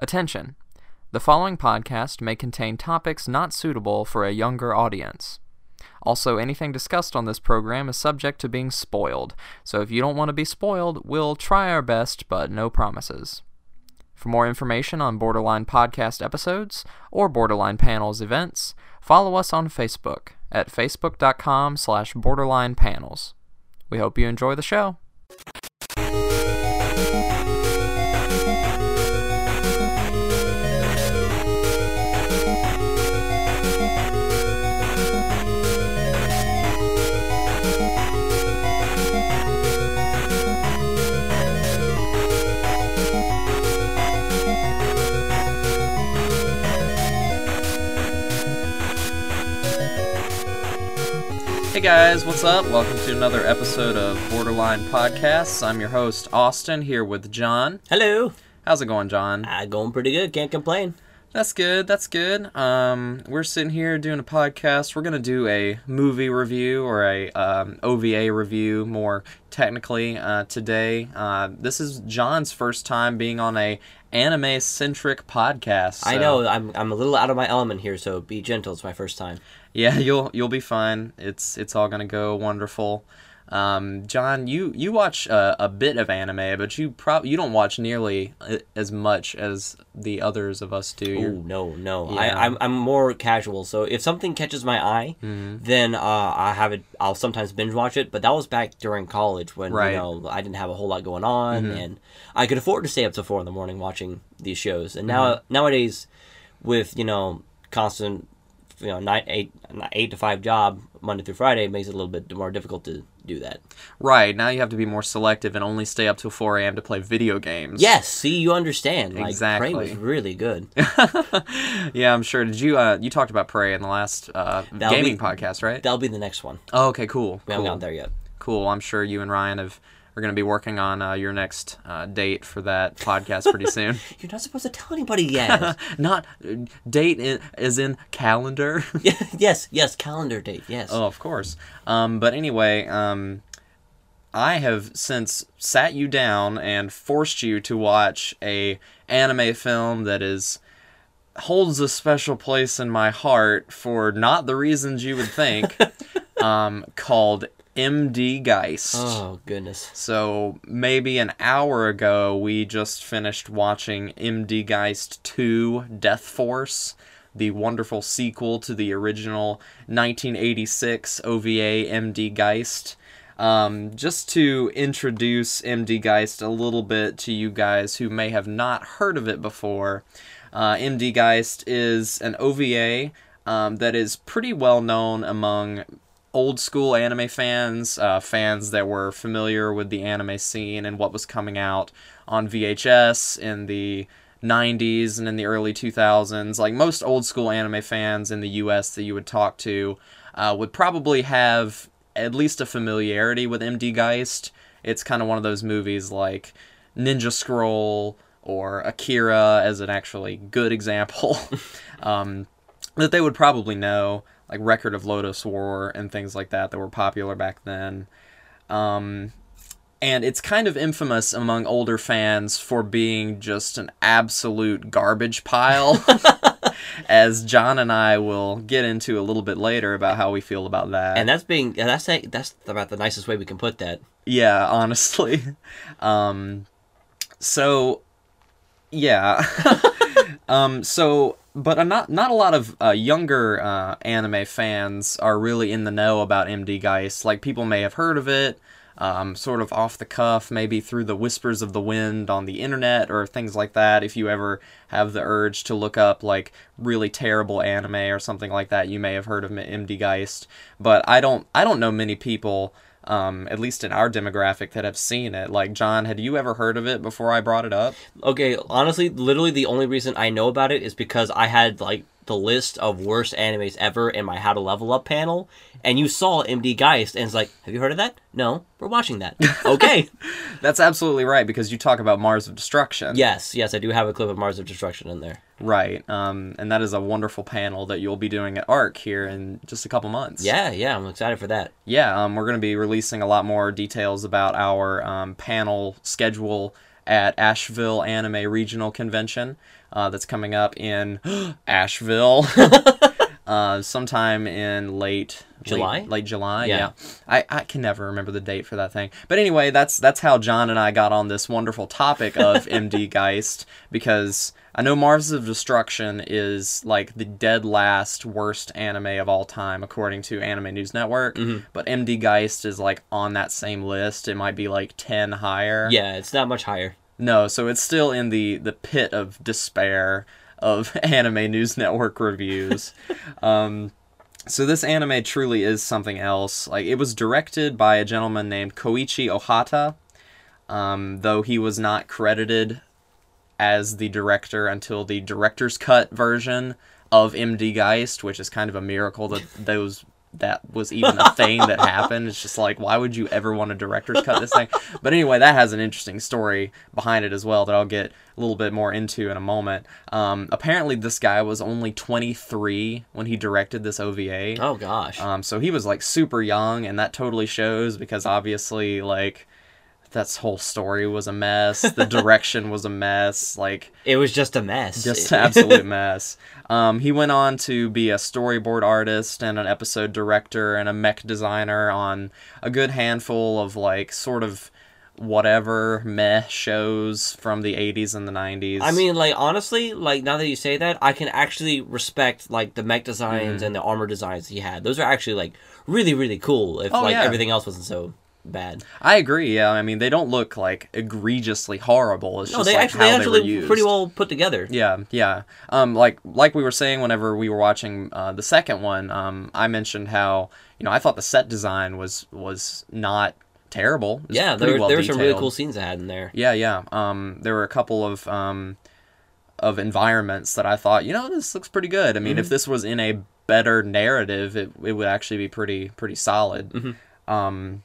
Attention! The following podcast may contain topics not suitable for a younger audience. Also, anything discussed on this program is subject to being spoiled, so if you don't want to be spoiled, we'll try our best, but no promises. For more information on Borderline podcast episodes or Borderline Panels events, follow us on Facebook at facebook.com slash borderlinepanels. We hope you enjoy the show. Hey guys, what's up? Welcome to another episode of Borderline Podcasts. I'm your host, Austin, here with John. Hello. How's it going, John? Uh, going pretty good. Can't complain. That's good. That's good. Um, we're sitting here doing a podcast. We're gonna do a movie review or a um, OVA review, more technically, uh, today. Uh, this is John's first time being on a anime centric podcast. I know I'm I'm a little out of my element here, so be gentle. It's my first time. Yeah, you'll you'll be fine. It's it's all gonna go wonderful. Um, John, you you watch uh, a bit of anime, but you prob you don't watch nearly uh, as much as the others of us do. You're- Oh no, no. Yeah. I I'm I'm more casual. So if something catches my eye, Mm-hmm. then uh, I have it. I'll sometimes binge watch it. But that was back during college when Right. Mm-hmm. you know I didn't have a whole lot going on, and I could afford to stay up till four in the morning watching these shows. And now Mm-hmm. nowadays, with you know constant you know nine eight eight to five job Monday through Friday, makes it a little bit more difficult to do that. Right now, you have to be more selective and only stay up till four a.m. to play video games. Yes, see, you understand. Like, Exactly. Prey was really good. yeah, I'm sure. Did you uh you talked about Prey in the last uh, gaming be- podcast, right? That'll be the next one. Oh, okay, cool. We haven't cool. gotten there yet. Cool. I'm sure you and Ryan have are going to be working on uh, your next uh, date for that podcast pretty soon. You're not supposed to tell anybody yet. Not uh, date in, as in calendar. yes, yes, calendar date. Yes. oh, of course. Um, but anyway, um, I have since sat you down and forced you to watch a anime film that is holds a special place in my heart for not the reasons you would think. um, called MD Geist. Oh goodness. So maybe an hour ago, we just finished watching MD Geist 2 Death Force, the wonderful sequel to the original 1986 OVA MD Geist. Um, just to introduce MD Geist a little bit to you guys who may have not heard of it before, uh, MD Geist is an OVA um, that is pretty well known among old school anime fans, uh, fans that were familiar with the anime scene and what was coming out on VHS in the 90s and in the early 2000s. Like most old school anime fans in the US that you would talk to uh, would probably have at least a familiarity with MD Geist. It's kind of one of those movies like Ninja Scroll or Akira as an actually good example. um, that they would probably know, like Record of Lodoss War and things like that that were popular back then. Um, and it's kind of infamous among older fans for being just an absolute garbage pile, as John and I will get into a little bit later about how we feel about that. And that's being and that's that's about the nicest way we can put that. Yeah, honestly. Um, so, yeah. um, so, but uh, not not a lot of uh, younger uh, anime fans are really in the know about MD Geist. Like people may have heard of it, um, sort of off the cuff, maybe through the whispers of the wind on the internet or things like that. If you ever have the urge to look up like really terrible anime or something like that, you may have heard of MD Geist. But I don't I don't know many people um, at least in our demographic, that have seen it. Like, John, had you ever heard of it before I brought it up? Okay, honestly, literally the only reason I know about it is because I had like the list of worst animes ever in my How to Level Up panel, and you saw MD Geist, and it's like, have you heard of that? No, we're watching that. Okay. That's absolutely right, because you talk about Mars of Destruction. yes, yes, I do have a clip of Mars of Destruction in there. Right. Um, and that is a wonderful panel that you'll be doing at ARC here in just a couple months. Yeah, yeah, I'm excited for that. Yeah, um, we're going to be releasing a lot more details about our um, panel schedule at Asheville Anime Regional Convention uh, that's coming up in Asheville uh, sometime in late July? Late, late July, Yeah. yeah. I, I can never remember the date for that thing. But anyway, that's that's how John and I got on this wonderful topic of MD Geist because I know Mars of Destruction is like the dead last worst anime of all time according to Anime News Network, Mm-hmm. but MD Geist is like on that same list. It might be like 10 higher. Yeah, it's not much higher. No, so it's still in the the pit of despair of Anime News Network reviews. um, so this anime truly is something else. Like it was directed by a gentleman named Koichi Ohata, um, though he was not credited as the director until the director's cut version of MD Geist, which is kind of a miracle that those that was even a thing that happened. It's just like, why would you ever want a director's cut this thing? But anyway, that has an interesting story behind it as well that I'll get a little bit more into in a moment. Um, apparently, this guy was only 23 when he directed this OVA. Oh gosh. Um, so he was like super young, and that totally shows because obviously, like, that whole story was a mess. The direction was a mess. Like, it was just a mess. just an absolute mess. Um, he went on to be a storyboard artist and an episode director and a mech designer on a good handful of like sort of whatever meh shows from the 80s and the 90s. I mean, like honestly, like now that you say that, I can actually respect like the mech designs Mm. and the armor designs he had. Those are actually like really really cool. If Oh, like yeah. everything else wasn't so bad. I agree. Yeah, I mean they don't look like egregiously horrible. It's No, just they like actually how actually they were used. pretty well put together. Yeah, yeah. Um, like like we were saying whenever we were watching uh, the second one, um, I mentioned how you know I thought the set design was was not terrible. Was Yeah, there, well there were some really cool scenes I had in there. Yeah, yeah. Um, there were a couple of um, of environments that I thought, you know, this looks pretty good. I mean, Mm-hmm. if this was in a better narrative, it it would actually be pretty pretty solid. Mm-hmm. Um,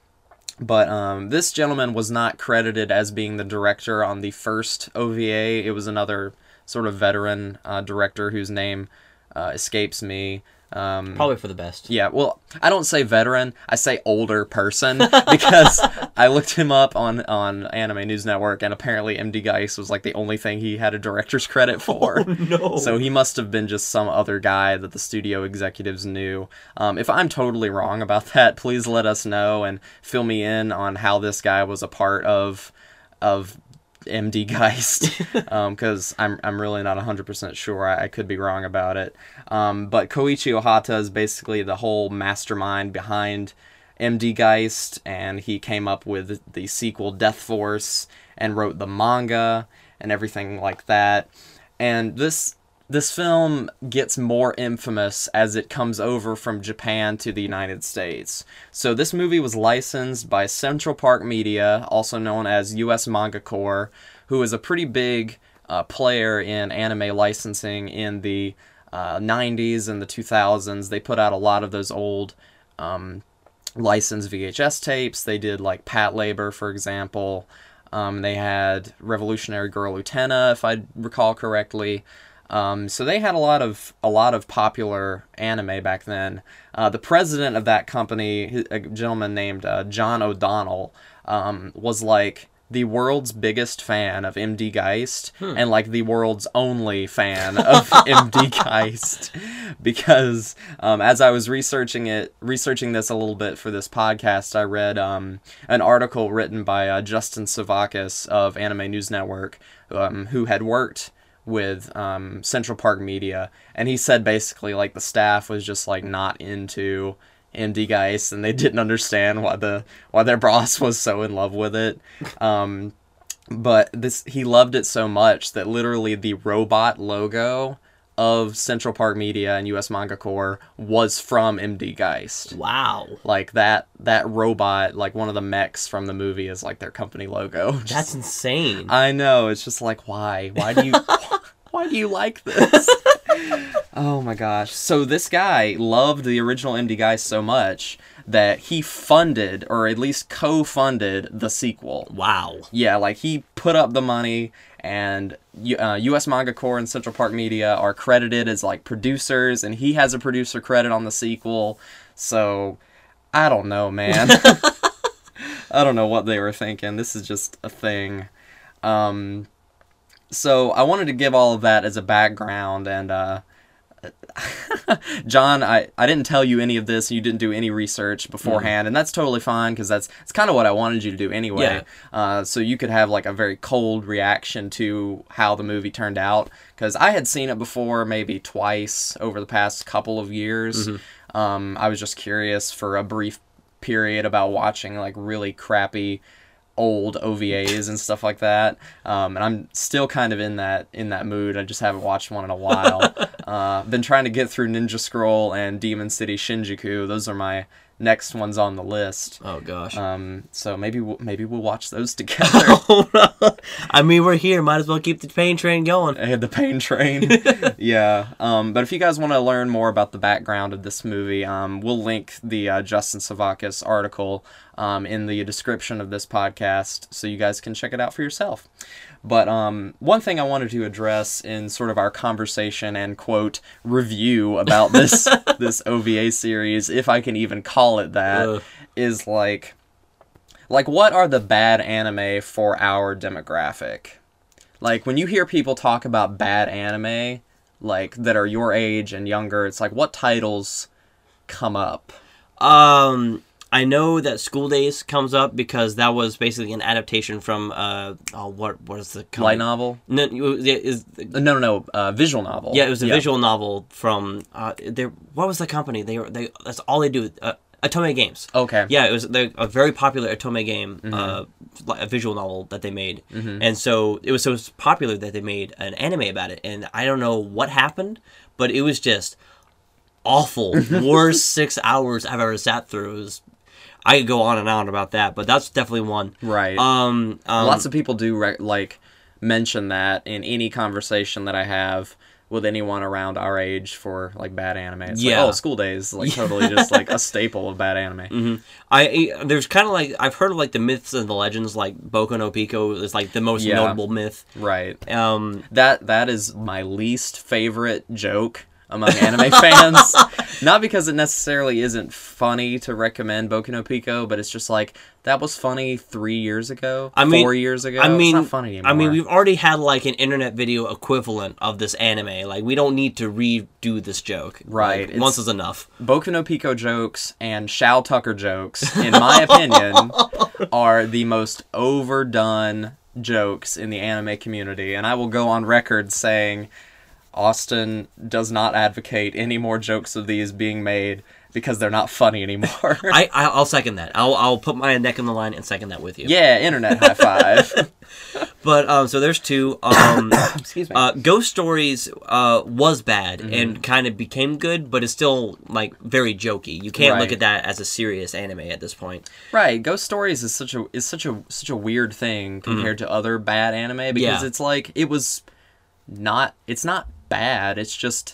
but um, this gentleman was not credited as being the director on the first OVA. It was another sort of veteran uh, director whose name uh, escapes me. Um, Probably for the best. yeah, well, I don't say veteran, I say older person because I looked him up on on Anime News Network and apparently MD Geist was like the only thing he had a director's credit for. no. So he must have been just some other guy that the studio executives knew. Um, if I'm totally wrong about that, please let us know and fill me in on how this guy was a part of of MD Geist, because I'm I'm really not 100% sure. I, I could be wrong about it. Um, but Koichi Ohata is basically the whole mastermind behind MD Geist, and he came up with the sequel Death Force and wrote the manga and everything like that. And this this film gets more infamous as it comes over from Japan to the United States. So this movie was licensed by Central Park Media, also known as US Manga Corps, who is a pretty big uh, player in anime licensing in the uh, 90s and the 2000s. They put out a lot of those old um, licensed VHS tapes. They did like Patlabor, for example. Um, they had Revolutionary Girl Utena, if I recall correctly. Um, so they had a lot of a lot of popular anime back then. Uh, the president of that company, a gentleman named uh, John O'Donnell, um, was like the world's biggest fan of MD Geist and like the world's only fan of MD Geist because um, as I was researching it, researching this a little bit for this podcast, I read um, an article written by uh, Justin Sevakis of Anime News Network, um, who had worked with um, Central Park Media, and he said basically like the staff was just like not into MD Geist, and they didn't understand why the why their boss was so in love with it. Um, but this he loved it so much that literally the robot logo of Central Park Media and US Manga Corps was from MD Geist. Wow. Like that that robot, like one of the mechs from the movie is like their company logo. Just- That's insane. I know. It's just like why? Why do you why do you like this? oh my gosh. So this guy loved the original MD Geist so much that he funded or at least co-funded the sequel. wow. Yeah, like he put up the money, and uh, U.S. Manga Corps and Central Park Media are credited as like producers, and he has a producer credit on the sequel. So I don't know, man. I don't know what they were thinking. This is just a thing. Um, so I wanted to give all of that as a background, and uh, John, I, I didn't tell you any of this. You didn't do any research beforehand, and that's totally fine because that's it's kind of what I wanted you to do anyway. Yeah. Uh, so you could have like a very cold reaction to how the movie turned out because I had seen it before, maybe twice over the past couple of years. Um, I was just curious for a brief period about watching like really crappy old OVAs and stuff like that. Um, and I'm still kind of in that in that mood. I just haven't watched one in a while. uh, been trying to get through Ninja Scroll and Demon City Shinjuku. Those are my next ones on the list. Oh gosh. Um, so maybe we'll, maybe we'll watch those together. I mean, we're here. Might as well keep the pain train going. Had the pain train. yeah. Um, but if you guys want to learn more about the background of this movie, um, we'll link the uh, Justin Sevakis article um, in the description of this podcast so you guys can check it out for yourself. But um, one thing I wanted to address in sort of our conversation and quote review about this this OVA series, if I can even call it that, is Ugh. like like what are the bad anime for our demographic? Like when you hear people talk about bad anime, like that are your age and younger, it's like what titles come up? Um, I know that School Days comes up because that was basically an adaptation from uh oh what what is the Light novel? No, is Uh, No, no, no. Uh, visual novel. yeah, it was a visual novel from uh there. What was the company? They they. That's all they do. Uh, Atome Games. Okay. Yeah, it was a very popular Atome game, Mm-hmm. uh, a visual novel that they made, and so it was so popular that they made an anime about it. And I don't know what happened, but it was just awful, worst six hours I've ever sat through. It was, I could go on and on about that, but that's definitely one. Right. Um, um Lots of people do re- like mention that in any conversation that I have with anyone around our age for like bad anime. It's Yeah. like, oh, school days, like totally just like a staple of bad anime. I there's kind of like I've heard of like the myths and the legends like Boku no Pico is like the most Yeah. notable myth. Right. Um, That that is my least favorite joke among anime fans. Not because it necessarily isn't funny to recommend Boku no Pico, but it's just like that was funny three years ago, I mean- four years ago. I mean, it's not funny anymore. I mean, we've already had like an internet video equivalent of this anime. Like, we don't need to redo this joke. Right, Like, once is enough. Boku no Pico jokes and Shou Tucker jokes, in my opinion, are the most overdone jokes in the anime community, and I will go on record saying Austin does not advocate any more jokes of these being made because they're not funny anymore. I, I'll second that. I'll I'll put my neck in the line and second that with you. yeah, internet high five. But um, so there's two. Um, Excuse me. uh, Ghost Stories uh was bad Mm-hmm. and kind of became good, but it's still like very jokey. You can't look at that as a serious anime at this point. Right, Ghost Stories is such a is such a such a weird thing compared to other bad anime because Yeah. it's like it was not it's not bad, it's just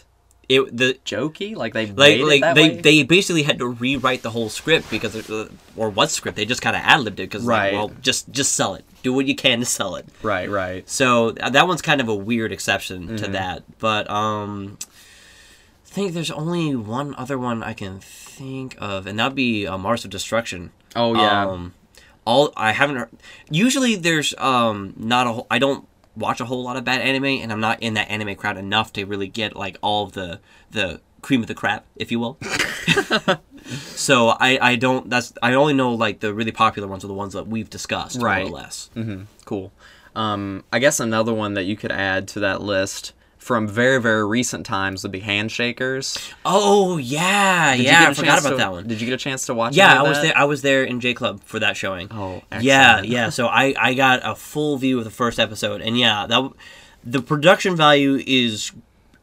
It the jokey. Like they like like they way. they basically had to rewrite the whole script because it, uh, or what script they just kind of ad libbed it because Right. like, well just just sell it do what you can to sell it right, right. so that one's kind of a weird exception to Mm-hmm. that but um I think there's only one other one I can think of and that'd be uh, Mars of Destruction Oh yeah. um, all I haven't. Heard, usually, there's um not a. whole- I don't watch a whole lot of bad anime, and I'm not in that anime crowd enough to really get like all of the the cream of the crap, if you will. so I I don't. That's I only know like the really popular ones are the ones that we've discussed Right. more or less. hmm Cool. Um, I guess another one that you could add to that list from very very recent times would be Handshakers. Oh yeah, Did yeah. I forgot about to- that one. Did you get a chance to watch? Yeah, I was that? there. I was there in J Club for that showing. Oh, Yeah, excellent. yeah. So I I got a full view of the first episode, and yeah, that the production value is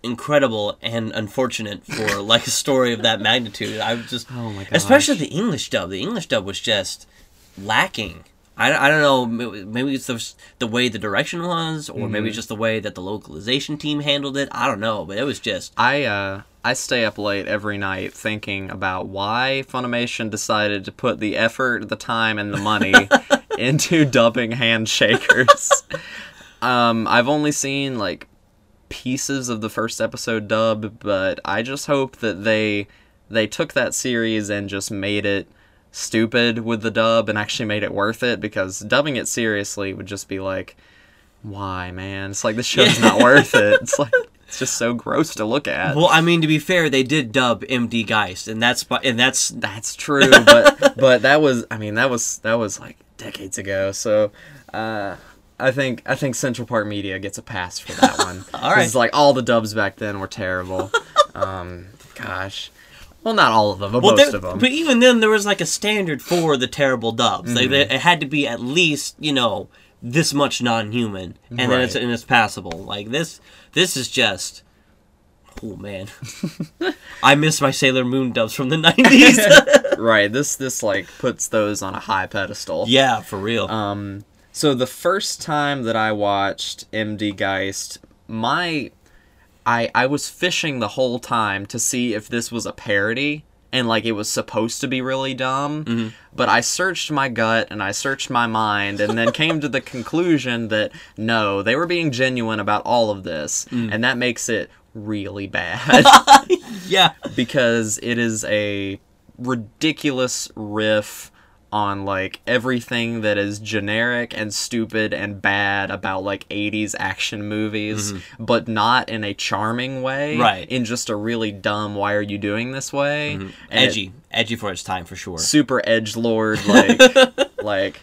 incredible and unfortunate for like a story of that magnitude. I was just, Oh my gosh. especially the English dub. The English dub was just lacking. I, I don't know. Maybe it's the the way the direction was, or maybe Mm-hmm. it's just the way that the localization team handled it. I don't know, but it was just I uh I stay up late every night thinking about why Funimation decided to put the effort, the time, and the money into dubbing Handshakers. um, I've only seen like pieces of the first episode dub, but I just hope that they they took that series and just made it stupid with the dub and actually made it worth it because dubbing it seriously would just be like why, man? It's like this show's not worth it. It's like it's just so gross to look at. Well, I mean, to be fair, they did dub MD Geist, and that's and that's That's true, but but that was I mean that was that was like decades ago. So uh, I think I think Central Park Media gets a pass for that one. All right. It's like all the dubs back then were terrible. um, gosh, well not all of them, but well, most there- of them. But even then, there was like a standard for the terrible dubs. Like Mm-hmm. they, it had to be at least you know this much non-human, and then it's and it's passable. Like this, this is just. Oh man, I miss my Sailor Moon dubs from the nineties. right. This this like puts those on a high pedestal. yeah, for real. Um, so the first time that I watched MD Geist, my I I was fishing the whole time to see if this was a parody and like it was supposed to be really dumb. Mm-hmm. But I searched my gut and I searched my mind and then came to the conclusion that no, they were being genuine about all of this, mm. and that makes it really bad. Yeah, because it is a ridiculous riff on like everything that is generic and stupid and bad about like 80s action movies but not in a charming way Mm-hmm. Right. Mm-hmm. in just a really dumb why are you doing this way And it- edgy, edgy for its time for sure. super edge lord like like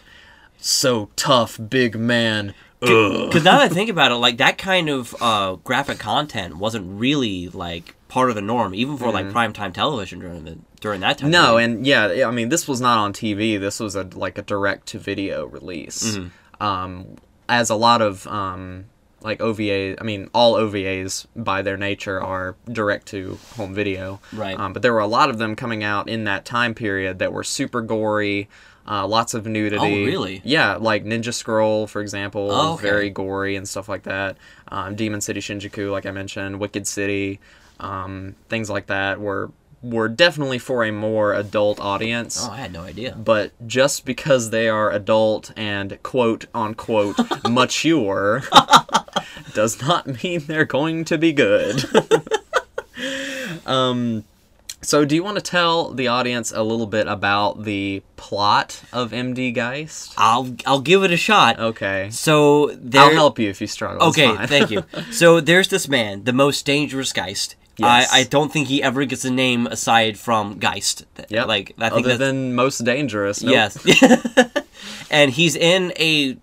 so tough big man Ugh. Because now that I think about it, like that kind of uh, graphic content wasn't really like part of the norm, even for like primetime television during the during that time. No, period. and yeah, I mean, this was not on TV. This was a like a direct to video release. Mm-hmm. Um, as a lot of um, like OVA, I mean, all OVAs by their nature are direct to home video. Right. Um, but there were a lot of them coming out in that time period that were super gory. Uh, lots of nudity. Oh, really? Yeah, like Ninja Scroll, for example, Oh, okay. very gory and stuff like that. Um, Demon City Shinjuku, like I mentioned, Wicked City, um, things like that were were definitely for a more adult audience. oh, I had no idea. But just because they are adult and quote unquote mature does not mean they're going to be good. um so do you want to tell the audience a little bit about the plot of MD Geist? I'll I'll give it a shot. Okay. So there. I'll help you if you struggle. Okay, thank you. So there's this man, the most dangerous Geist. Yes. I, I don't think he ever gets a name aside from Geist. Yeah, Like I think Other than most dangerous. Nope. Yes. and he's in a,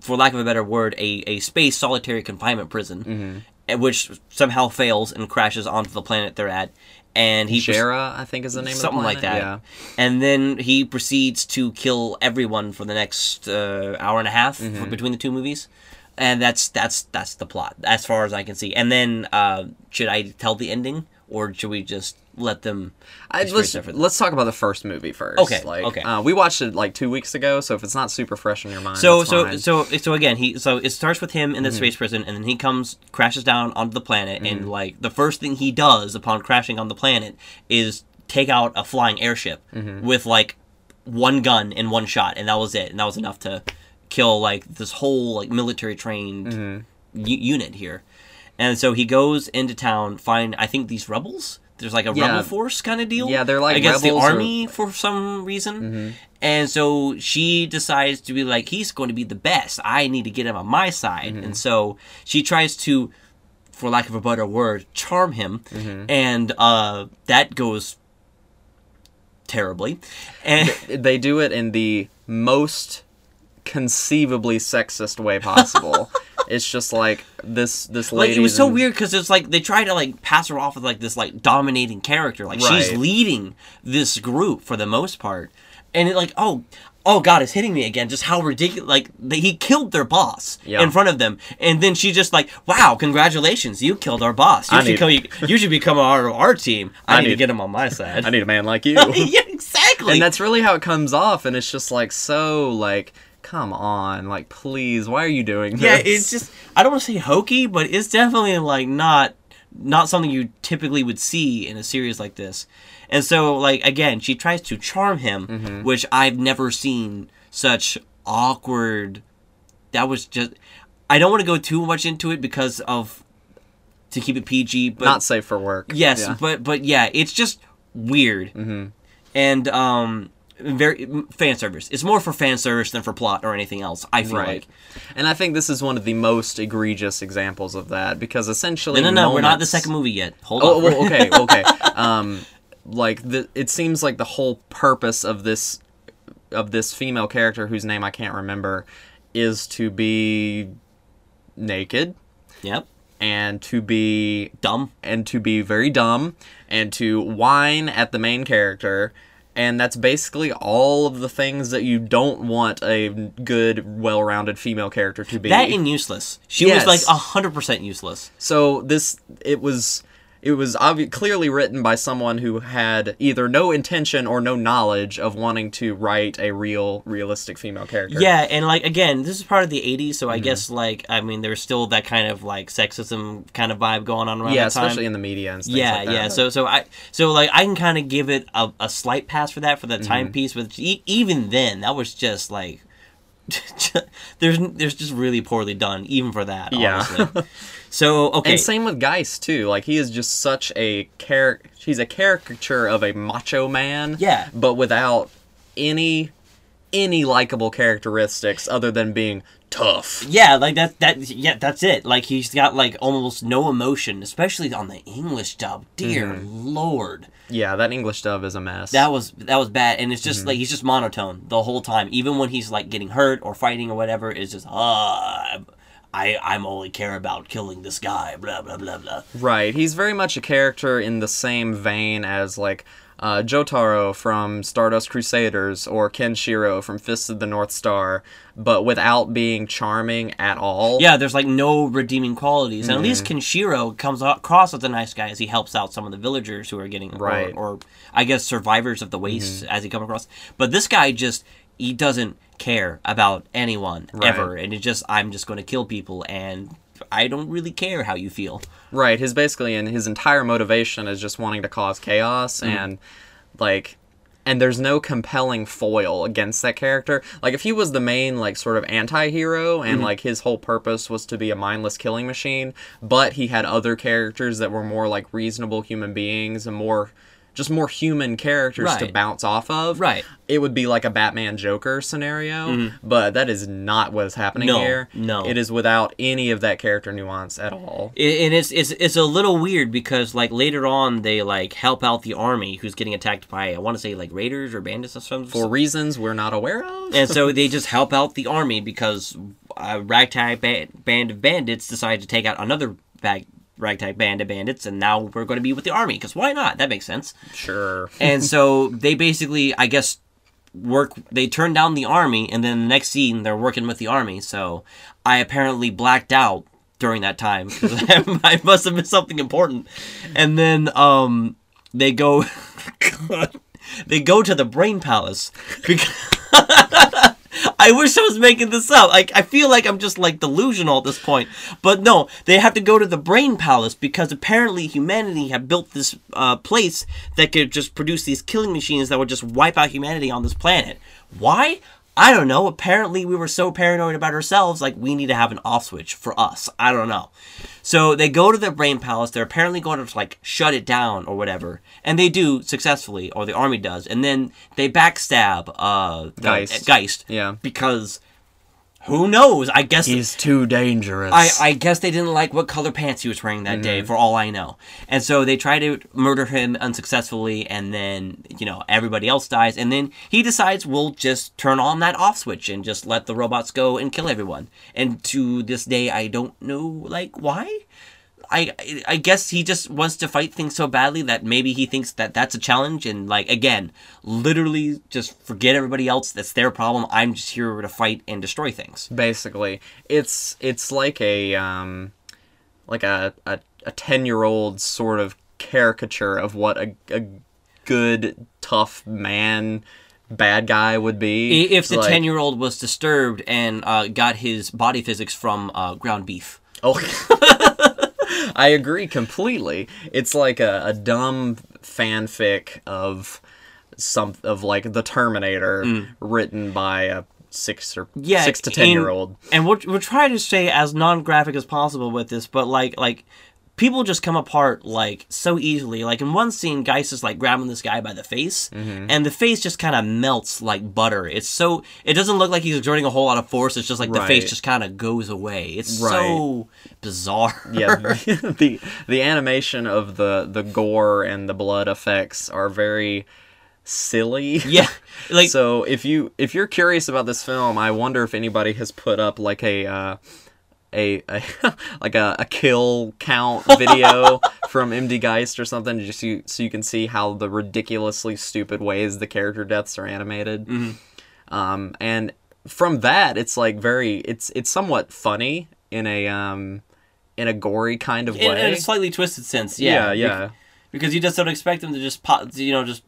for lack of a better word, a, a space solitary confinement prison, Mm-hmm. eh, which somehow fails and crashes onto the planet they're at. And he pres- I think is the name something of the like that. Yeah. And then he proceeds to kill everyone for the next uh, hour and a half Mm-hmm. for- between the two movies. And that's that's that's the plot as far as I can see. And then uh, should I tell the ending or should we just let them? I, let's, let's talk about the first movie first. Okay, Like, okay. Uh, we watched it like two weeks ago, so if it's not super fresh in your mind, So so fine. so so again, he so it starts with him in Mm-hmm. the space prison, and then he comes crashes down onto the planet, Mm-hmm. and like the first thing he does upon crashing on the planet is take out a flying airship Mm-hmm. with like one gun in one shot, and that was it, and that was enough to kill like this whole like military trained Mm-hmm. u- unit here. And so he goes into town, find I think these rebels. There's like a Yeah. rebel force kind of deal. Yeah, they're like against the or- Mm-hmm. army for some reason. And so she decides to be like, he's going to be the best. I need to get him on my side. Mm-hmm. And so she tries to, for lack of a better word, charm him. Mm-hmm. And uh, that goes terribly. And they do it in the most conceivably sexist way possible. it's just like this this like lady. it was so weird because it's like they try to like pass her off as like this like dominating character like she's leading this group for the most part and it like oh oh god it's hitting me again just how ridiculous like they, he killed their boss Yeah. in front of them and then she just like wow congratulations you killed our boss you I should need- come you should become of our team i, I need, to get him on my side I need a man like you. yeah exactly and that's really how it comes off, and it's just like so like. Come on, like please, why are you doing this? yeah it's just i don't want to say hokey but it's definitely like not not something you typically would see in a series like this and so like again she tries to charm him Mm-hmm. which i've never seen such awkward that was just i don't want to go too much into it because of to keep it pg but not safe for work. Yes, Yeah. but but yeah, it's just weird. Mm-hmm. And um, very fan service. It's more for fan service than for plot or anything else. I feel Right. like. And I think this is one of the most egregious examples of that because essentially No, no, no. We're not the second movie yet. Hold Oh, on. well, okay, okay. Um, like the, it seems like the whole purpose of this of this female character whose name I can't remember is to be naked Yep. and to be Dumb. and to be very dumb and to whine at the main character and that's basically all of the things that you don't want a good well-rounded female character to be That and useless. She Yes. was like hundred percent useless. So this it was it was obvi- clearly written by someone who had either no intention or no knowledge of wanting to write a real realistic female character. Yeah, and like again, this is part of the '80s, so Mm-hmm. I guess like I mean, there's still that kind of like sexism kind of vibe going on around Yeah, especially in the media and things yeah, like that. yeah. So, so I, so like, I can kind of give it a, a slight pass for that for the Mm-hmm. timepiece, but e- even then, that was just like, there's, there's just really poorly done, even for that. Yeah. So okay, And same with Geist too. Like he is just such a character. He's a caricature of a macho man. Yeah. But without any any likable characteristics other than being tough. yeah, like that, that, yeah, that's it. Like he's got like almost no emotion, especially on the English dub. Dear Mm-hmm. lord. Yeah, that English dub is a mess. That was that was bad, and it's just Mm-hmm. like he's just monotone the whole time. Even when he's like getting hurt or fighting or whatever, it's just ah, I I'm only care about killing this guy. Blah blah blah blah. Right. He's very much a character in the same vein as like uh, Jotaro from Stardust Crusaders or Kenshiro from Fists of the North Star, but without being charming at all. Yeah, there's like no redeeming qualities, and at least Mm-hmm. Kenshiro comes across as a nice guy as he helps out some of the villagers who are getting or- Right. Mm-hmm. or, I guess survivors of the waste as he comes across. But this guy just he doesn't care about anyone Right. ever, and it's just I'm just going to kill people and. I don't really care how you feel. Right. His basically and his entire motivation is just wanting to cause chaos Mm-hmm. and like and there's no compelling foil against that character. Like if he was the main like sort of anti-hero and Mm-hmm. like his whole purpose was to be a mindless killing machine, but he had other characters that were more like reasonable human beings and more just more human characters to bounce off of. Right. Mm-hmm. It would be like a Batman Joker scenario, but that is not what is happening No, here. no. It is without any of that character nuance at all. I- and it's it's it's a little weird because like later on they like help out the army who's getting attacked by I want to say like raiders or bandits or something. For reasons we're not aware of. and so they just help out the army because a ragtag ba- band of bandits decided to take out another bag- ragtag band of bandits, and now we're going to be with the army because why not? That makes sense. Sure. And so they basically, I guess, work. They turn down the army, and then the next scene they're working with the army. So I apparently blacked out during that time 'cause I must have missed something important. And then um, they go, God, they go to the Brain Palace because. I wish I was making this up. Like I feel like I'm just like delusional at this point. But no, they have to go to the Brain Palace because apparently humanity have built this uh, place that could just produce these killing machines that would just wipe out humanity on this planet. Why? I don't know. Apparently we were so paranoid about ourselves, like we need to have an off switch for us. I don't know. So they go to the Brain Palace. They're apparently going to like shut it down or whatever, and they do successfully, or the army does. And then they backstab uh, the- Geist. Geist. Yeah. Because who knows? I guess He's too dangerous. I, I guess they didn't like what color pants he was wearing that day, Mm-hmm. for all I know. And so they try to murder him unsuccessfully, and then, you know, everybody else dies. And then he decides we'll just turn on that off switch and just let the robots go and kill everyone. And to this day, I don't know, like, why? I I guess he just wants to fight things so badly that maybe he thinks that that's a challenge and like again, literally just forget everybody else. That's their problem. I'm just here to fight and destroy things. basically it's it's like a um like a a, a 10 year old sort of caricature of what a, a good tough man bad guy would be If the like- ten year old was disturbed and uh, got his body physics from uh, ground beef. oh i agree completely it's like a, a dumb fanfic of some of like the terminator written by a six or Mm. Yeah, six to ten and- year old And we'll we'll try to stay as non graphic as possible with this, but like like people just come apart like so easily. Like in one scene, Geist is like grabbing this guy by the face, Mm-hmm. and the face just kind of melts like butter. It's so it doesn't look like he's exerting a whole lot of force. It's just like the face just kind of goes away. It's Right. so bizarre. yeah the the animation of the the gore and the blood effects are very silly yeah. Like so if you if you're curious about this film i wonder if anybody has put up like a uh a, a like a, a kill count video from MD Geist or something just so you, so you can see how the ridiculously stupid ways the character deaths are animated. Um, and from that, it's like very it's it's somewhat funny in a um in a gory kind of in, way. in a slightly twisted sense. Yeah. yeah, yeah. Because you just don't expect them to just pop. You know, just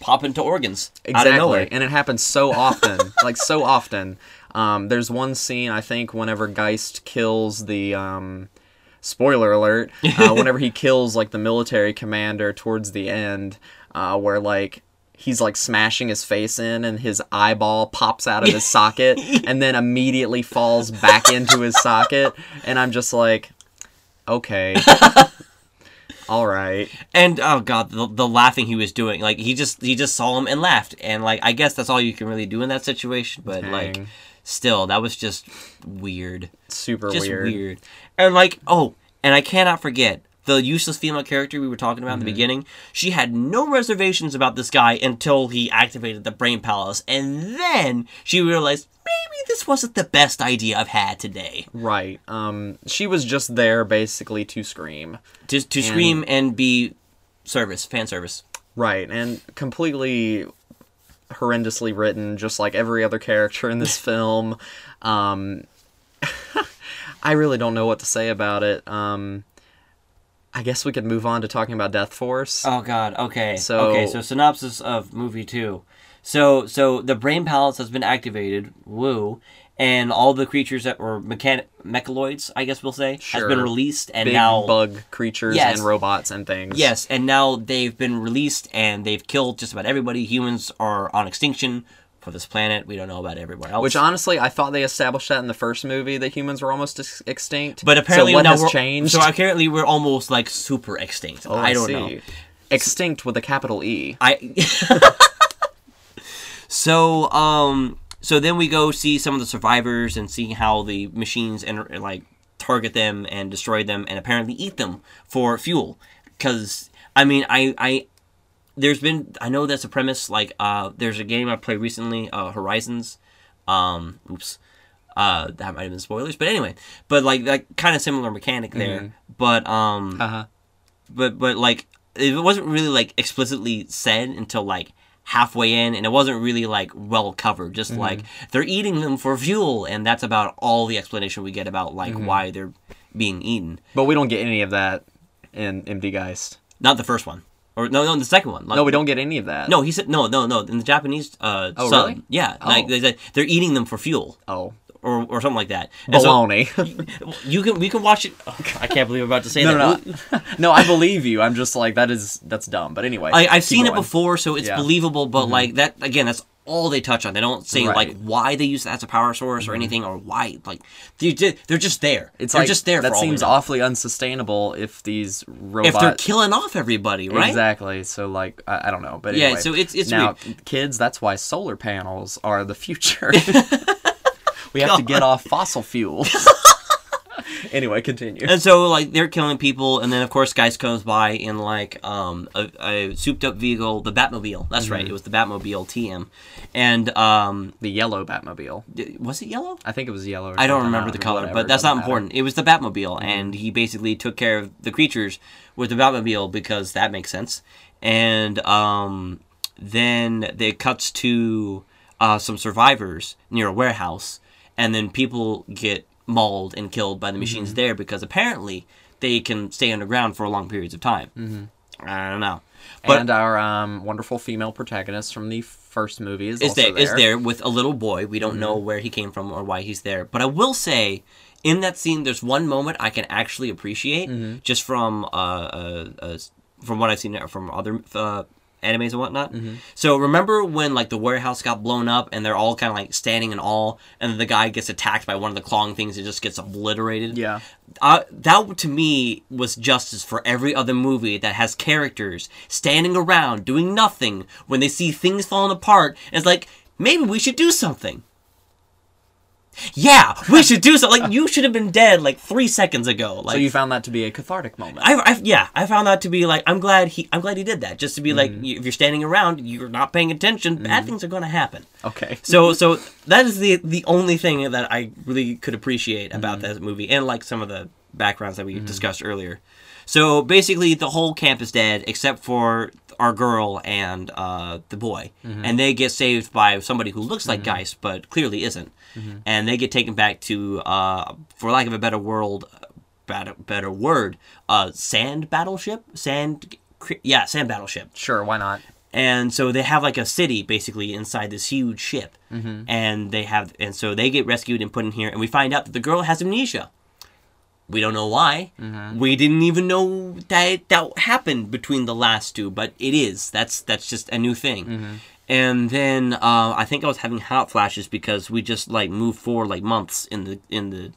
pop into organs Exactly, and it happens so often, like so often. Um, there's one scene I think whenever Geist kills the um, spoiler alert, uh, whenever he kills like the military commander towards the end, uh, where like he's like smashing his face in and his eyeball pops out of his socket and then immediately falls back into his socket, and I'm just like, okay. All right. And oh god, the, the laughing he was doing, like he just he just saw him and laughed, and like I guess that's all you can really do in that situation. But like, Dang. Still, that was just weird, Super just weird. weird. And like, oh, and I cannot forget the useless female character we were talking about in Mm-hmm. the beginning. She had no reservations about this guy until he activated the brain palace, and then she realized maybe this wasn't the best idea I've had today. Right. Um, she was just there basically to scream. To to scream and be service, fan service. Right, and completely horrendously written, just like every other character in this film. Um, I really don't know what to say about it. Um, I guess we could move on to talking about Death Force. Oh God. Okay. So- okay. So synopsis of movie two. So so the brain palace has been activated. Woo. And all the creatures that were mechan- mechaloids, I guess we'll say, has been released, and Big now bug creatures Yes. and robots and things. yes, and now they've been released, and they've killed just about everybody. Humans are on extinction for this planet. We don't know about everywhere else. Which honestly, I thought they established that in the first movie that humans were almost ex- extinct. but apparently so what has changed? So apparently we're almost like super extinct. Oh, I don't see. know. Extinct with a capital E. I so um so then we go see some of the survivors and see how the machines and like target them and destroy them and apparently eat them for fuel. Because I mean I I there's been I know that's a premise like uh there's a game I played recently uh Horizons. Um oops. Uh that might have been spoilers but anyway. But like that kind of similar mechanic there. But um Uh huh. but but like it wasn't really like explicitly said until like halfway in and it wasn't really like well covered just like they're eating them for fuel and that's about all the explanation we get about like why they're being eaten But we don't get any of that in MD Geist. not the first one or no no the second one like, No, we don't get any of that. no he said no no no in the japanese uh Oh, sub, really? yeah like Oh. they said they're eating them for fuel Oh, or, or something like that And so baloney. you can we can watch it i can't believe i'm about to say no, that no, no. no, I believe you. I'm just like that is that's dumb. But anyway, I, I've keep seen it before, so it's Yeah. Mm-hmm. believable. But like that again, that's all they touch on. They don't say Right. like why they use that as a power source or anything, or why like they. They're just there. It's they're like just there. That seems awfully unsustainable if these robots. If they're killing off everybody, right? Exactly. So like I, I don't know, but Yeah, anyway. so it's- it's now weird. kids. That's why solar panels are the future. we have to get off fossil fuels. anyway, continue. And so like they're killing people, and then of course Geist comes by in like um a, a souped up vehicle, the Batmobile. That's Mm-hmm. right, it was the Batmobile TM, and um The yellow Batmobile. d- was it yellow? I think it was yellow. I don't remember the color, but that's doesn't matter. Mm-hmm. important. It was the Batmobile, and he basically took care of the creatures with the Batmobile because that makes sense. And um, then it cuts to uh, some survivors near a warehouse, and then people get mauled and killed by the machines Mm-hmm. there because apparently they can stay underground for long periods of time. Mm-hmm. I don't know, but and our um, wonderful female protagonist from the first movie is, is also there, there. is there with a little boy. We don't know where he came from or why he's there. But I will say, in that scene, there's one moment I can actually appreciate just from uh, uh, uh, from what I've seen from other uh, animes and whatnot. So remember when like the warehouse got blown up and they're all kind of like standing in awe, and the guy gets attacked by one of the clawing things and just gets obliterated. Yeah. Uh, that to me was justice for every other movie that has characters standing around doing nothing when they see things falling apart. And it's like maybe we should do something. Yeah, we should do something. Like you should have been dead like three seconds ago. Like So you found that to be a cathartic moment. I, I, yeah, I found that to be like I'm glad he I'm glad he did that. Just to be like Mm-hmm. y- if you're standing around, you're not paying attention, bad things are going to happen. okay. So so that is the the only thing that I really could appreciate about Mm-hmm. that movie and like some of the backgrounds that we discussed earlier. So basically the whole camp is dead except for our girl and uh, the boy. Mm-hmm. And they get saved by somebody who looks like Geist but clearly isn't. Mm-hmm. And they get taken back to uh, for lack of a better world better, better word, uh, sand battleship, sand yeah, sand battleship Sure, why not? and so they have like a city basically inside this huge ship Mm-hmm. and they have and so they get rescued and put in here and we find out that the girl has amnesia we don't know why Mm-hmm. we didn't even know that that happened between the last two but it is that's that's just a new thing Mm-hmm. and then uh, i think i was having hot flashes because we just like moved forward like months in the in the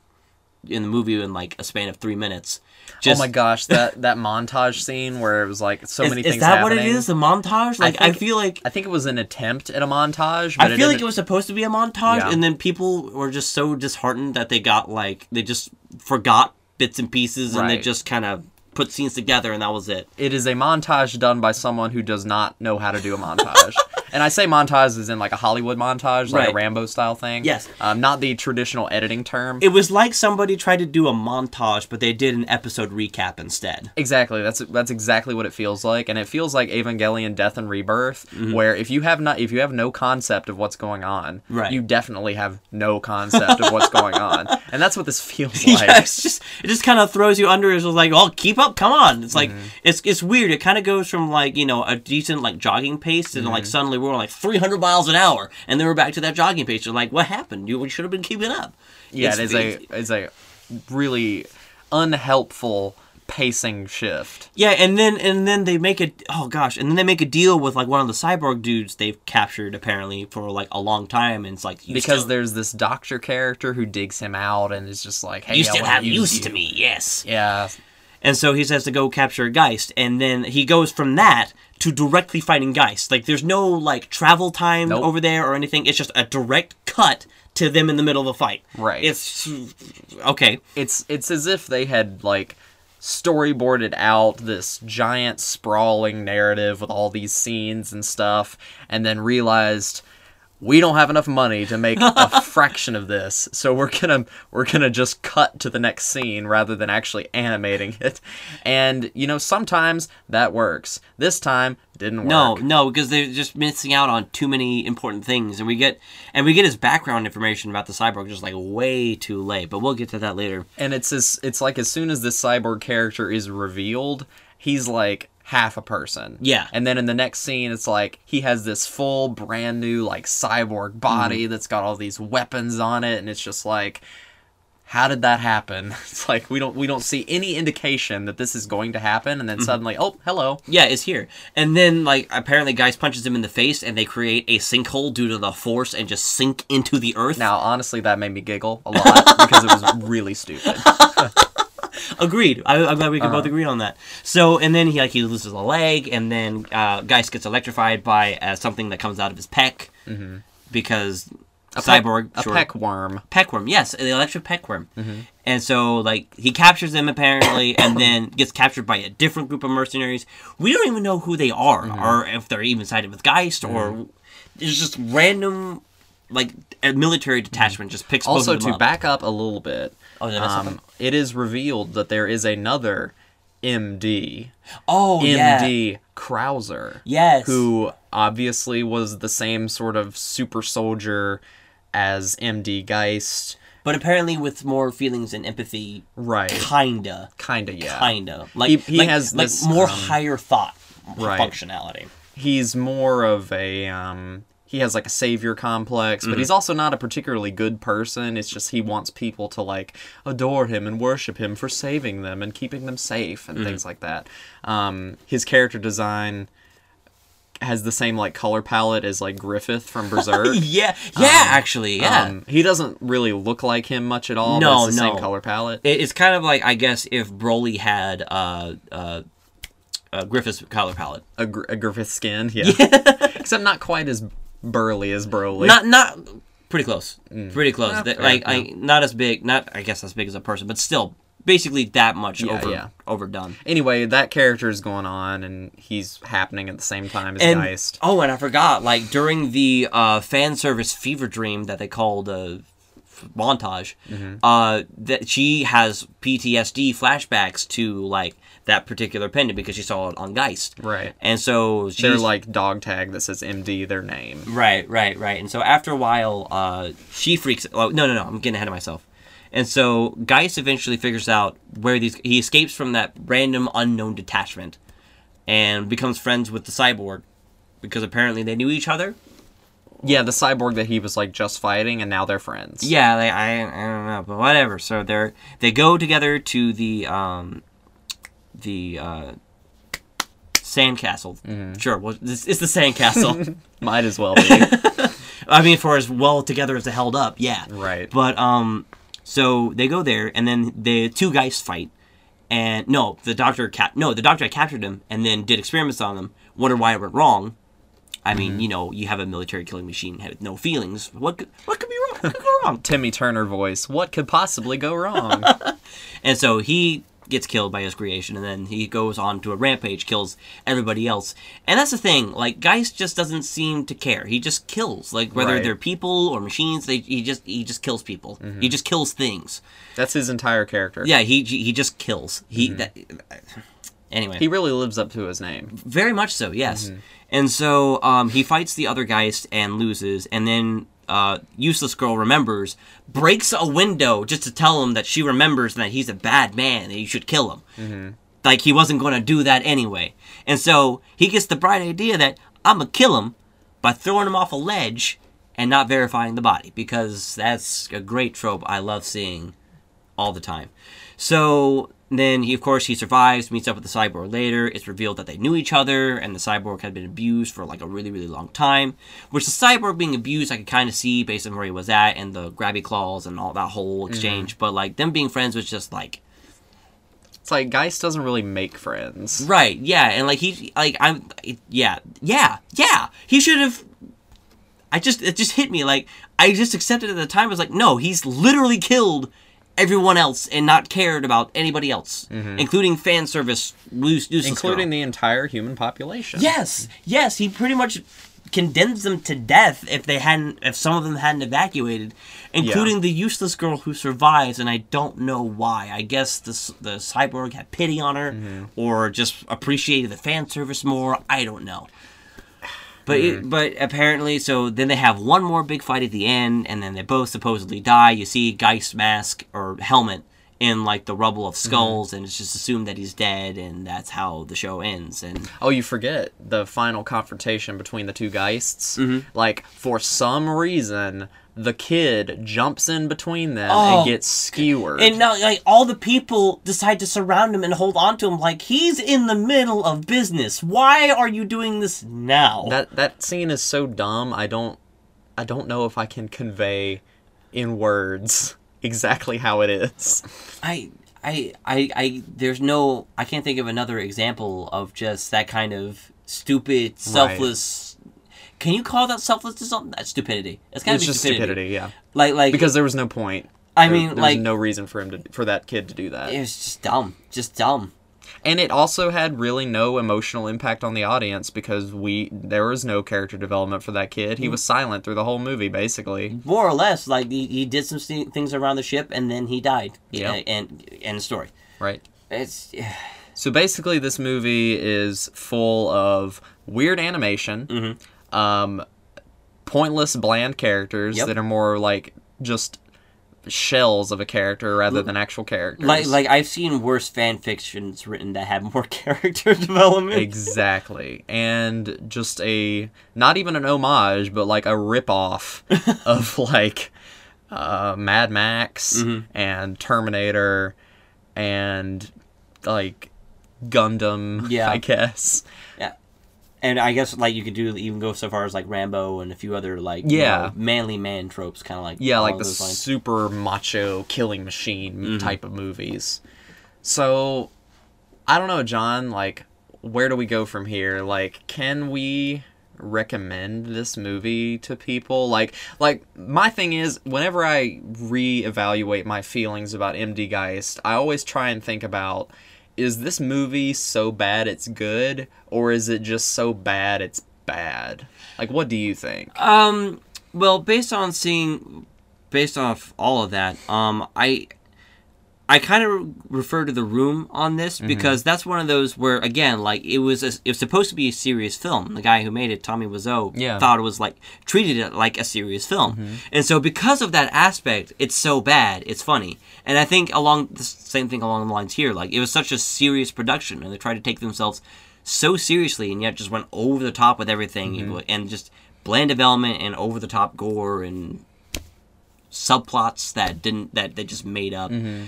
in the movie in like a span of three minutes just, oh my gosh, that that montage scene where it was like so is, many is things Is that happening. what it is a montage like i, think- feel like I think it was an attempt at a montage. But I feel like it was supposed to be a montage, Yeah. and then people were just so disheartened that they got like they just forgot bits and pieces, and they just kind of put scenes together, and that was it. it is a montage done by someone who does not know how to do a montage. and I say montage is in like a Hollywood montage, like Right. a Rambo style thing. Yes. Um, not the traditional editing term. It was like somebody tried to do a montage, but they did an episode recap instead. Exactly. That's that's exactly what it feels like, and it feels like Evangelion: Death and Rebirth, Mm-hmm. where if you have not if you have no concept of what's going on, Right. you definitely have no concept of what's going on, and that's what this feels like. yeah, it's just it just kind of throws you under. It's like, oh, keep up, come on. It's like Mm-hmm. it's it's weird. It kind of goes from like you know a decent like jogging pace, and Mm-hmm. like suddenly we're like 300 miles an hour, and then we're back to that jogging pace. You're like, what happened? You should have been keeping up. Yeah, It's- it is a is a really unhelpful pacing shift. Yeah, and then and then they make a oh gosh, and then they make a deal with like one of the cyborg dudes they've captured apparently for like a long time, and it's like Because still, there's this doctor character who digs him out and is just like, "Hey, you I still have use use to me, yes. Yeah, And so he says to go capture Geist, and then he goes from that to directly fighting Geist. Like there's no like travel time Nope. over there or anything. It's just a direct cut to them in the middle of a fight. Right. It's okay. it's it's as if they had like storyboarded out this giant sprawling narrative with all these scenes and stuff and then realized we don't have enough money to make a fraction of this so we're gonna we're gonna just cut to the next scene rather than actually animating it and you know sometimes that works this time didn't work No, no, because they're just missing out on too many important things, and we get and we get his background information about the cyborg just like way too late. But we'll get to that later. and it's as it's like as soon as this cyborg character is revealed, he's like half a person. Yeah. And then in the next scene, it's like he has this full brand new like cyborg body Mm-hmm. that's got all these weapons on it, and it's just like, how did that happen? It's like we don't we don't see any indication that this is going to happen, and then Mm-hmm. suddenly, oh, hello. Yeah, it's here, and then like apparently, Geist punches him in the face, and they create a sinkhole due to the force, and just sink into the earth. Now, honestly, that made me giggle a lot because it was really stupid. Agreed. I, I'm glad we can Uh-huh. both agree on that. So, and then he like he loses a leg, and then uh, Geist gets electrified by uh, something that comes out of his peck because a cyborg Mm-hmm. a peck worm. peckworm. Yes, the electric peckworm. Mm-hmm. And so, like, he captures them apparently, and then gets captured by a different group of mercenaries. We don't even know who they are, Mm-hmm. or if they're even sided with Geist, or it's just random, like, a military detachment just picks both Also, to up. back up a little bit, Oh, did I miss something? um, it is revealed that there is another MD, Oh, yeah. MD Krauser, Yes. who obviously was the same sort of super soldier as MD Geist. But apparently with more feelings and empathy, Right. kinda, Kinda, yeah. kinda. Like He- he like, has like this, more um, higher thought right. functionality. He's more of a um he has like a savior complex, Mm-hmm. but he's also not a particularly good person. It's just he wants people to like adore him and worship him for saving them and keeping them safe Mm-hmm. and things like that. Um his character design has the same like color palette as like Griffith from Berserk. yeah, yeah, actually, yeah. Um, he doesn't really look like him much at all. No, but it's the no. same color palette. It's kind of like I guess if Broly had uh uh, uh Griffith's color palette. A, Gr- a Griffith skin, yeah. Except not quite as burly as Broly. Not not pretty close. Pretty close. That- fair, like yeah. I not as big, not I guess as big as a person, but still basically that much Yeah, over yeah. overdone. anyway, that character is going on, and he's happening at the same time as And Geist. oh, and I forgot, like during the uh, fan service fever dream that they called uh, montage, Mm-hmm. uh, that she has PTSD flashbacks to like that particular pendant because she saw it on Geist, Right. and so she's They're like dog tag that says MD, their name. Right, right, right. And so after a while, uh, she freaks. Oh, no, no, no! I'm getting ahead of myself. And so Geist eventually figures out where these. He escapes from that random unknown detachment, and becomes friends with the cyborg, because apparently they knew each other. Yeah, the cyborg that he was like just fighting, and now they're friends. Yeah, they, I, I don't know, but whatever. So they're they go together to the um, the uh, sandcastle. Sure, well, it's, it's the sandcastle. Might as well be. I mean, for as well together as they held up, yeah. Right. But um, so they go there, and then the two guys fight, and no, the doctor cap no, the doctor had captured him, and then did experiments on them. Wonder why it went wrong. I mean, you know, you have a military killing machine with no feelings. What could, what could be wrong? What could go wrong? Timmy Turner voice. What could possibly go wrong? And so he gets killed by his creation, and then he goes on to a rampage, kills everybody else. And that's the thing, like Geist just doesn't seem to care. He just kills, like whether Right. they're people or machines. They he just he just kills people. Mm-hmm. He just kills things. That's his entire character. Yeah, he he just kills. He mm-hmm. that, anyway. He really lives up to his name. Very much so, yes. Mm-hmm. And so um, he fights the other Geist and loses, and then uh, Useless Girl remembers, breaks a window just to tell him that she remembers and that he's a bad man and you should kill him. Like he wasn't going to do that anyway. And so he gets the bright idea that I'm going to kill him by throwing him off a ledge and not verifying the body because that's a great trope I love seeing all the time. So then he, of course, he survives, meets up with the cyborg later. It's revealed that they knew each other, and the cyborg had been abused for like a really, really long time. Which the cyborg being abused, I could kind of see based on where he was at and the grabby claws and all that whole mm-hmm. exchange. But like them being friends was just like It's like Geist doesn't really make friends. right, yeah, and like he, like I'm, yeah, yeah, yeah. He should have. I just it just hit me like I just accepted at the time. I was like, no, he's literally killed everyone else and not cared about anybody else, mm-hmm. including fan service, loose, Including girl. the entire human population. Yes, yes, he pretty much condemns them to death if they hadn't, if some of them hadn't evacuated, including the useless girl who survives, and I don't know why. I guess the the cyborg had pity on her, mm-hmm. or just appreciated the fan service more. I don't know. But it, but apparently, so then they have one more big fight at the end, and then they both supposedly die. You see Geist mask or helmet in like the rubble of skulls, and it's just assumed that he's dead, and that's how the show ends. And Oh, you forget the final confrontation between the two Geists. Mm-hmm. Like, for some reason, the kid jumps in between them Oh. and gets skewered. And now, like, all the people decide to surround him and hold on to him like he's in the middle of business. Why are you doing this now? that that scene is so dumb. I don't I don't know if I can convey in words exactly how it is. I, I, I, I, there's no, I can't think of another example of just that kind of stupid, selfless. Can you call that selflessness? That's stupidity. It's gotta It's be stupidity. stupidity, yeah. Like, like Because there was no point. I There- mean, there was like, no reason for him to for that kid to do that. it was just dumb, just dumb. And it also had really no emotional impact on the audience because we there was no character development for that kid. He was silent through the whole movie, basically. More or less, like he, he did some st- things around the ship and then he died. Yeah. and and the story. Right. It's So basically, this movie is full of weird animation, Mm-hmm. Um, pointless, bland characters Yep. that are more like just shells of a character rather than actual characters. like like I've seen worse fan fictions written that have more character development. exactly, and just a not even an homage, but like a rip off of like uh, Mad Max Mm-hmm. and Terminator and like Gundam. Yeah. I guess. And I guess like you could do even go so far as like Rambo and a few other like you Yeah. know, manly man tropes, kind of like Yeah, like the super macho killing machine mm-hmm. type of movies. So, I don't know, John. Like, where do we go from here? Like, can we recommend this movie to people? Like, like my thing is, whenever I reevaluate my feelings about MD Geist, I always try and think about. Is this movie so bad it's good, or is it just so bad it's bad? Like, what do you think? Um, well, based on seeing, based off all of that, um, I, I kind of refer to the room on this Mm-hmm. because that's one of those where again, like it was, a, it was supposed to be a serious film. The guy who made it, Tommy Wiseau, Yeah. Mm-hmm. thought it was like treated it like a serious film, and so because of that aspect, it's so bad, it's funny. And I think along the same thing along the lines here, like it was such a serious production, and they tried to take themselves so seriously, and yet just went over the top with everything, Mm-hmm. and just bland development and over the top gore and subplots that didn't that they just made up. Mm-hmm.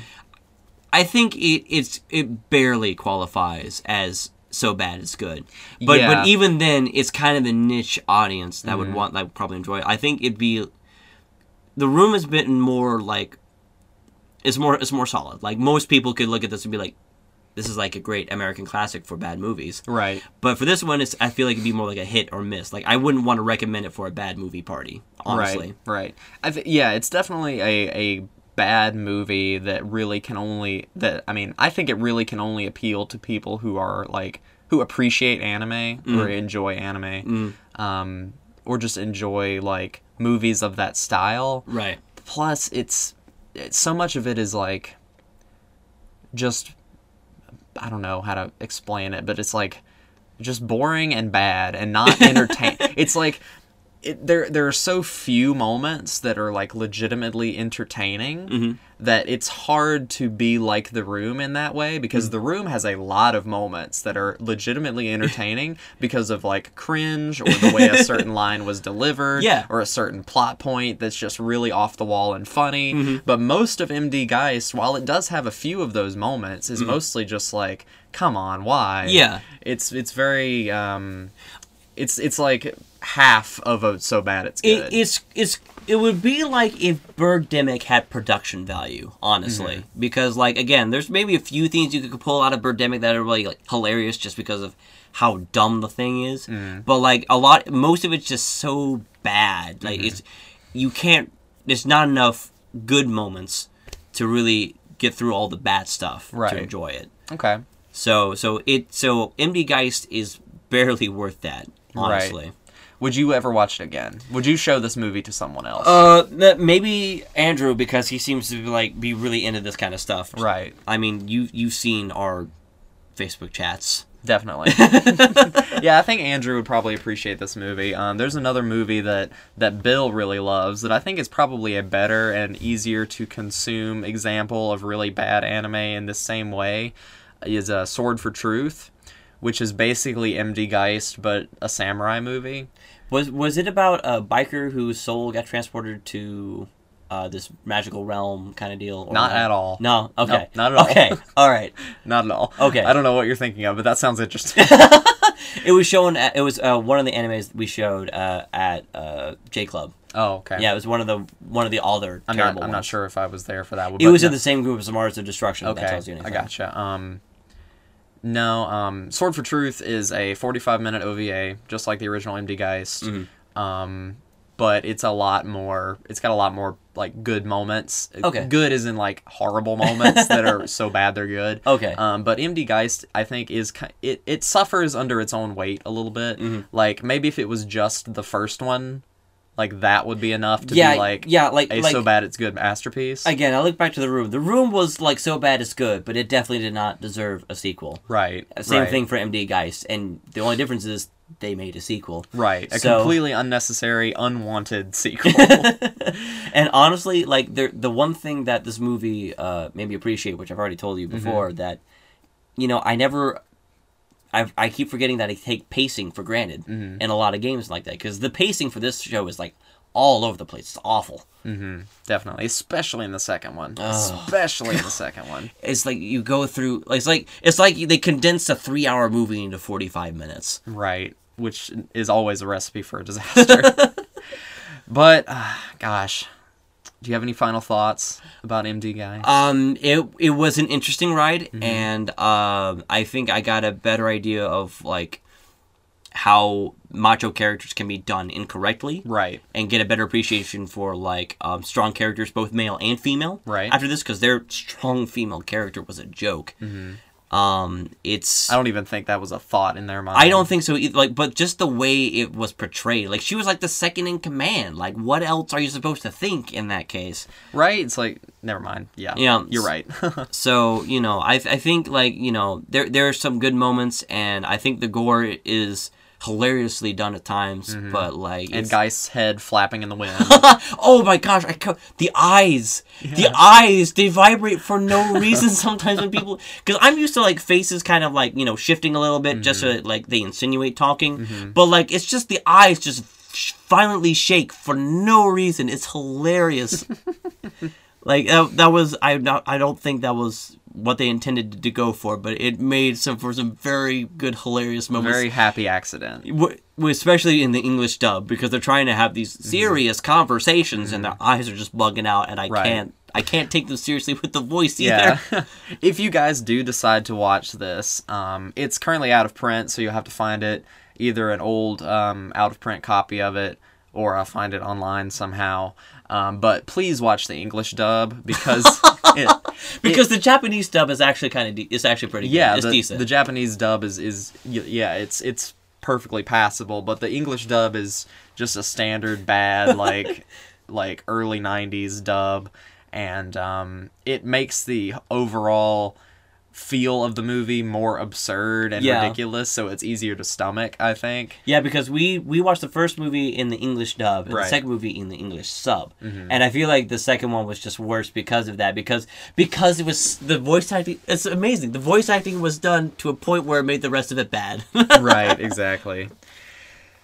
I think it it's it barely qualifies as so bad it's good. But Yeah. Mm-hmm. but even then it's kind of the niche audience that would want that would probably enjoy it. I think it'd be the room has been more like it's more it's more solid. Like most people could look at this and be like this is like a great American classic for bad movies. Right. But for this one, it's I feel like it'd be more like a hit or miss. Like I wouldn't want to recommend it for a bad movie party. Honestly, Right, right. I th- yeah, it's definitely a, a bad movie that really can only that I mean, I think it really can only appeal to people who are like who appreciate anime or enjoy anime, um, or just enjoy like movies of that style. right? Plus, it's, it's so much of it is like just I don't know how to explain it, but it's like just boring and bad and not entertain. it's like it, there there are so few moments that are like legitimately entertaining mm-hmm. that it's hard to be like the room in that way because mm. the room has a lot of moments that are legitimately entertaining because of like cringe or the way a certain line was delivered Yeah. or a certain plot point that's just really off the wall and funny. Mm-hmm. But most of MD Geist while it does have a few of those moments is mm-hmm. mostly just like come on why? Yeah. it's it's very um it's it's like half of a so bad it's good It, it's it's it would be like if Birdemic had production value, honestly. Mm-hmm. Because like again, there's maybe a few things you could pull out of Birdemic that are really like hilarious just because of how dumb the thing is. Mm-hmm. But like a lot, most of it's just so bad. Like Mm-hmm. it's you can't. There's not enough good moments to really get through all the bad stuff Right. to enjoy it. okay So so it so MD Geist is barely worth that. Honestly. Would you ever watch it again? Would you show this movie to someone else? Uh, maybe Andrew because he seems to be like be really into this kind of stuff. right. I mean, you you've seen our Facebook chats. definitely. Yeah i think andrew would probably appreciate this movie. Um, there's another movie that that bill really loves that i think is probably a better and easier to consume example of really bad anime in the same way is a sword for truth which is basically md geist but a samurai movie Was was it about a biker whose soul got transported to uh, this magical realm kind of deal? Or Not at all. No. Okay. not at all. Okay. All right. not at all Okay. i don't know what you're thinking of but that sounds interesting It was shown. At, it was uh, one of the animes we showed uh, at uh, J Club. oh okay Yeah, it was one of the one of the other i'm terrible not i'm not sure if i was there for that one It was no. in the same group as Mars of Destruction. Okay, That tells you I gotcha. Um, no, um, Sword for Truth is a 45 minute OVA, just like the original MD Geist. Mm-hmm. Um, but it's a lot more. It's got a lot more like good moments. Okay. Good is in like horrible moments that are so bad they're good. Okay. Um, but MD Geist, I think, is it it suffers under its own weight a little bit. Mm-hmm. Like maybe if it was just the first one, like that would be enough to yeah. be like yeah. Like a like so bad it's good masterpiece. Again, I look back to the room. The room was like so bad it's good, but it definitely did not deserve a sequel. right. Same right. thing for MD Geist, and the only difference is they made a sequel. Right, a So- completely unnecessary, unwanted sequel. And honestly, like the the one thing that this movie uh, made me appreciate, which I've already told you before, that you know I never. I, I keep forgetting that I take pacing for granted in a lot of games like that because the pacing for this show is like all over the place. It's awful. Definitely, especially in the second one. Especially in the second one. It's like you go through. It's like it's like they condensed a three-hour movie into forty-five minutes. Right. which is always a recipe for a disaster. but uh, gosh, do you have any final thoughts about MD Guy? Um, it it was an interesting ride, Mm-hmm. and um, I think I got a better idea of like how macho characters can be done incorrectly, right. and get a better appreciation for like um, strong characters, both male and female. Right. After this, because their strong female character was a joke. Um, it's. I don't even think that was a thought in their mind. I don't think so either. Like, but just the way it was portrayed, like she was like the second in command. Like, what else are you supposed to think in that case? Right? It's like never mind. Yeah. Yeah, You're right. So you know, I I think like you know there there are some good moments, and I think the gore is hilariously done at times. But like, Mm-hmm. and Geist's head flapping in the wind. oh my gosh, I co- the eyes, the eyes, they vibrate for no reason sometimes when people because I'm used to like faces kind of like you know shifting a little bit just so Mm-hmm. that, like they insinuate talking, but like it's just the eyes just violently shake for no reason. It's hilarious. like that, that was I not I don't think that was what they intended to go for, but it made some for some very good hilarious moments. Very happy accident. W- especially in the English dub because they're trying to have these serious conversations and their eyes are just bugging out and I Mm-hmm. Right. can't I can't take them seriously with the voice either. Yeah. if you guys do decide to watch this, um, it's currently out of print, so you'll have to find it either an old um, out of print copy of it or I'll find it online somehow. Um, but please watch the English dub because it, because the Japanese dub is actually kind of de- it's actually pretty good. yeah, it's the, decent. the Japanese dub is is yeah, it's it's perfectly passable, but the English dub is just a standard bad like like early 90s dub and um it makes the overall feel of the movie more absurd and Yeah. ridiculous, so it's easier to stomach, I think. yeah, because we we watched the first movie in the English dub and Right. Mm-hmm. the second movie in the English sub, and I feel like the second one was just worse because of that. Because because it was the voice acting. It's amazing. The voice acting was done to a point where it made the rest of it bad. right, exactly.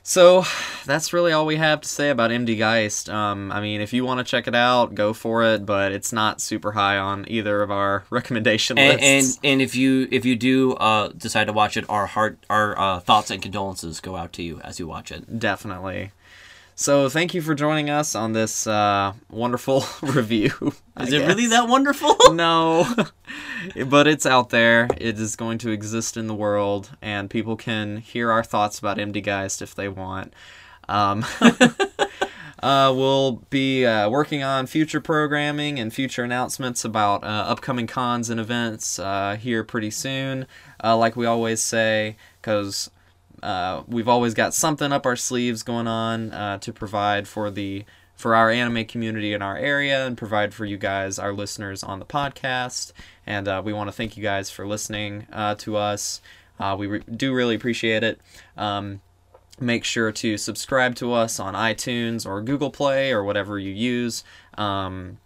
So that's really all we have to say about MD Geist. Um, I mean, if you want to check it out, go for it, but it's not super high on either of our recommendation and, lists. and and if you if you do uh, decide to watch it, our heart our uh, thoughts and condolences go out to you as you watch it. Definitely. So thank you for joining us on this uh, wonderful review. Is it really that wonderful? no, but it's out there. It is going to exist in the world, and people can hear our thoughts about MD Geist if they want. Um, uh, we'll be uh, working on future programming and future announcements about uh, upcoming cons and events uh, here pretty soon. Uh, like we always say, because uh, we've always got something up our sleeves going on uh, to provide for the for our anime community in our area and provide for you guys, our listeners on the podcast. And uh, we want to thank you guys for listening uh, to us. Uh, we re- do really appreciate it. Um, make sure to subscribe to us on iTunes or Google Play or whatever you use. Um,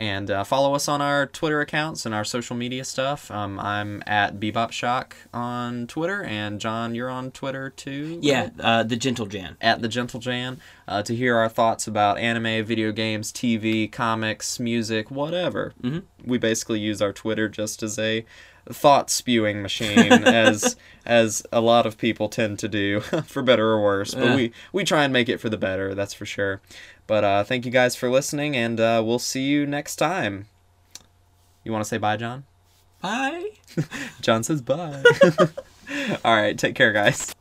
and uh, follow us on our Twitter accounts and our social media stuff. Um, I'm at Bebop Shock on Twitter, and John, you're on Twitter too. yeah, uh, the gentle Jan. At the Gentle Jan, uh, to hear our thoughts about anime, video games, TV, comics, music, whatever. Mhm. We basically use our Twitter just as a thought spewing machine, as as a lot of people tend to do, for better or worse. But we we try and make it for the better. That's for sure. But uh, thank you guys for listening, and uh, we'll see you next time. You want to say bye, John? Bye. John says bye. All right, take care, guys.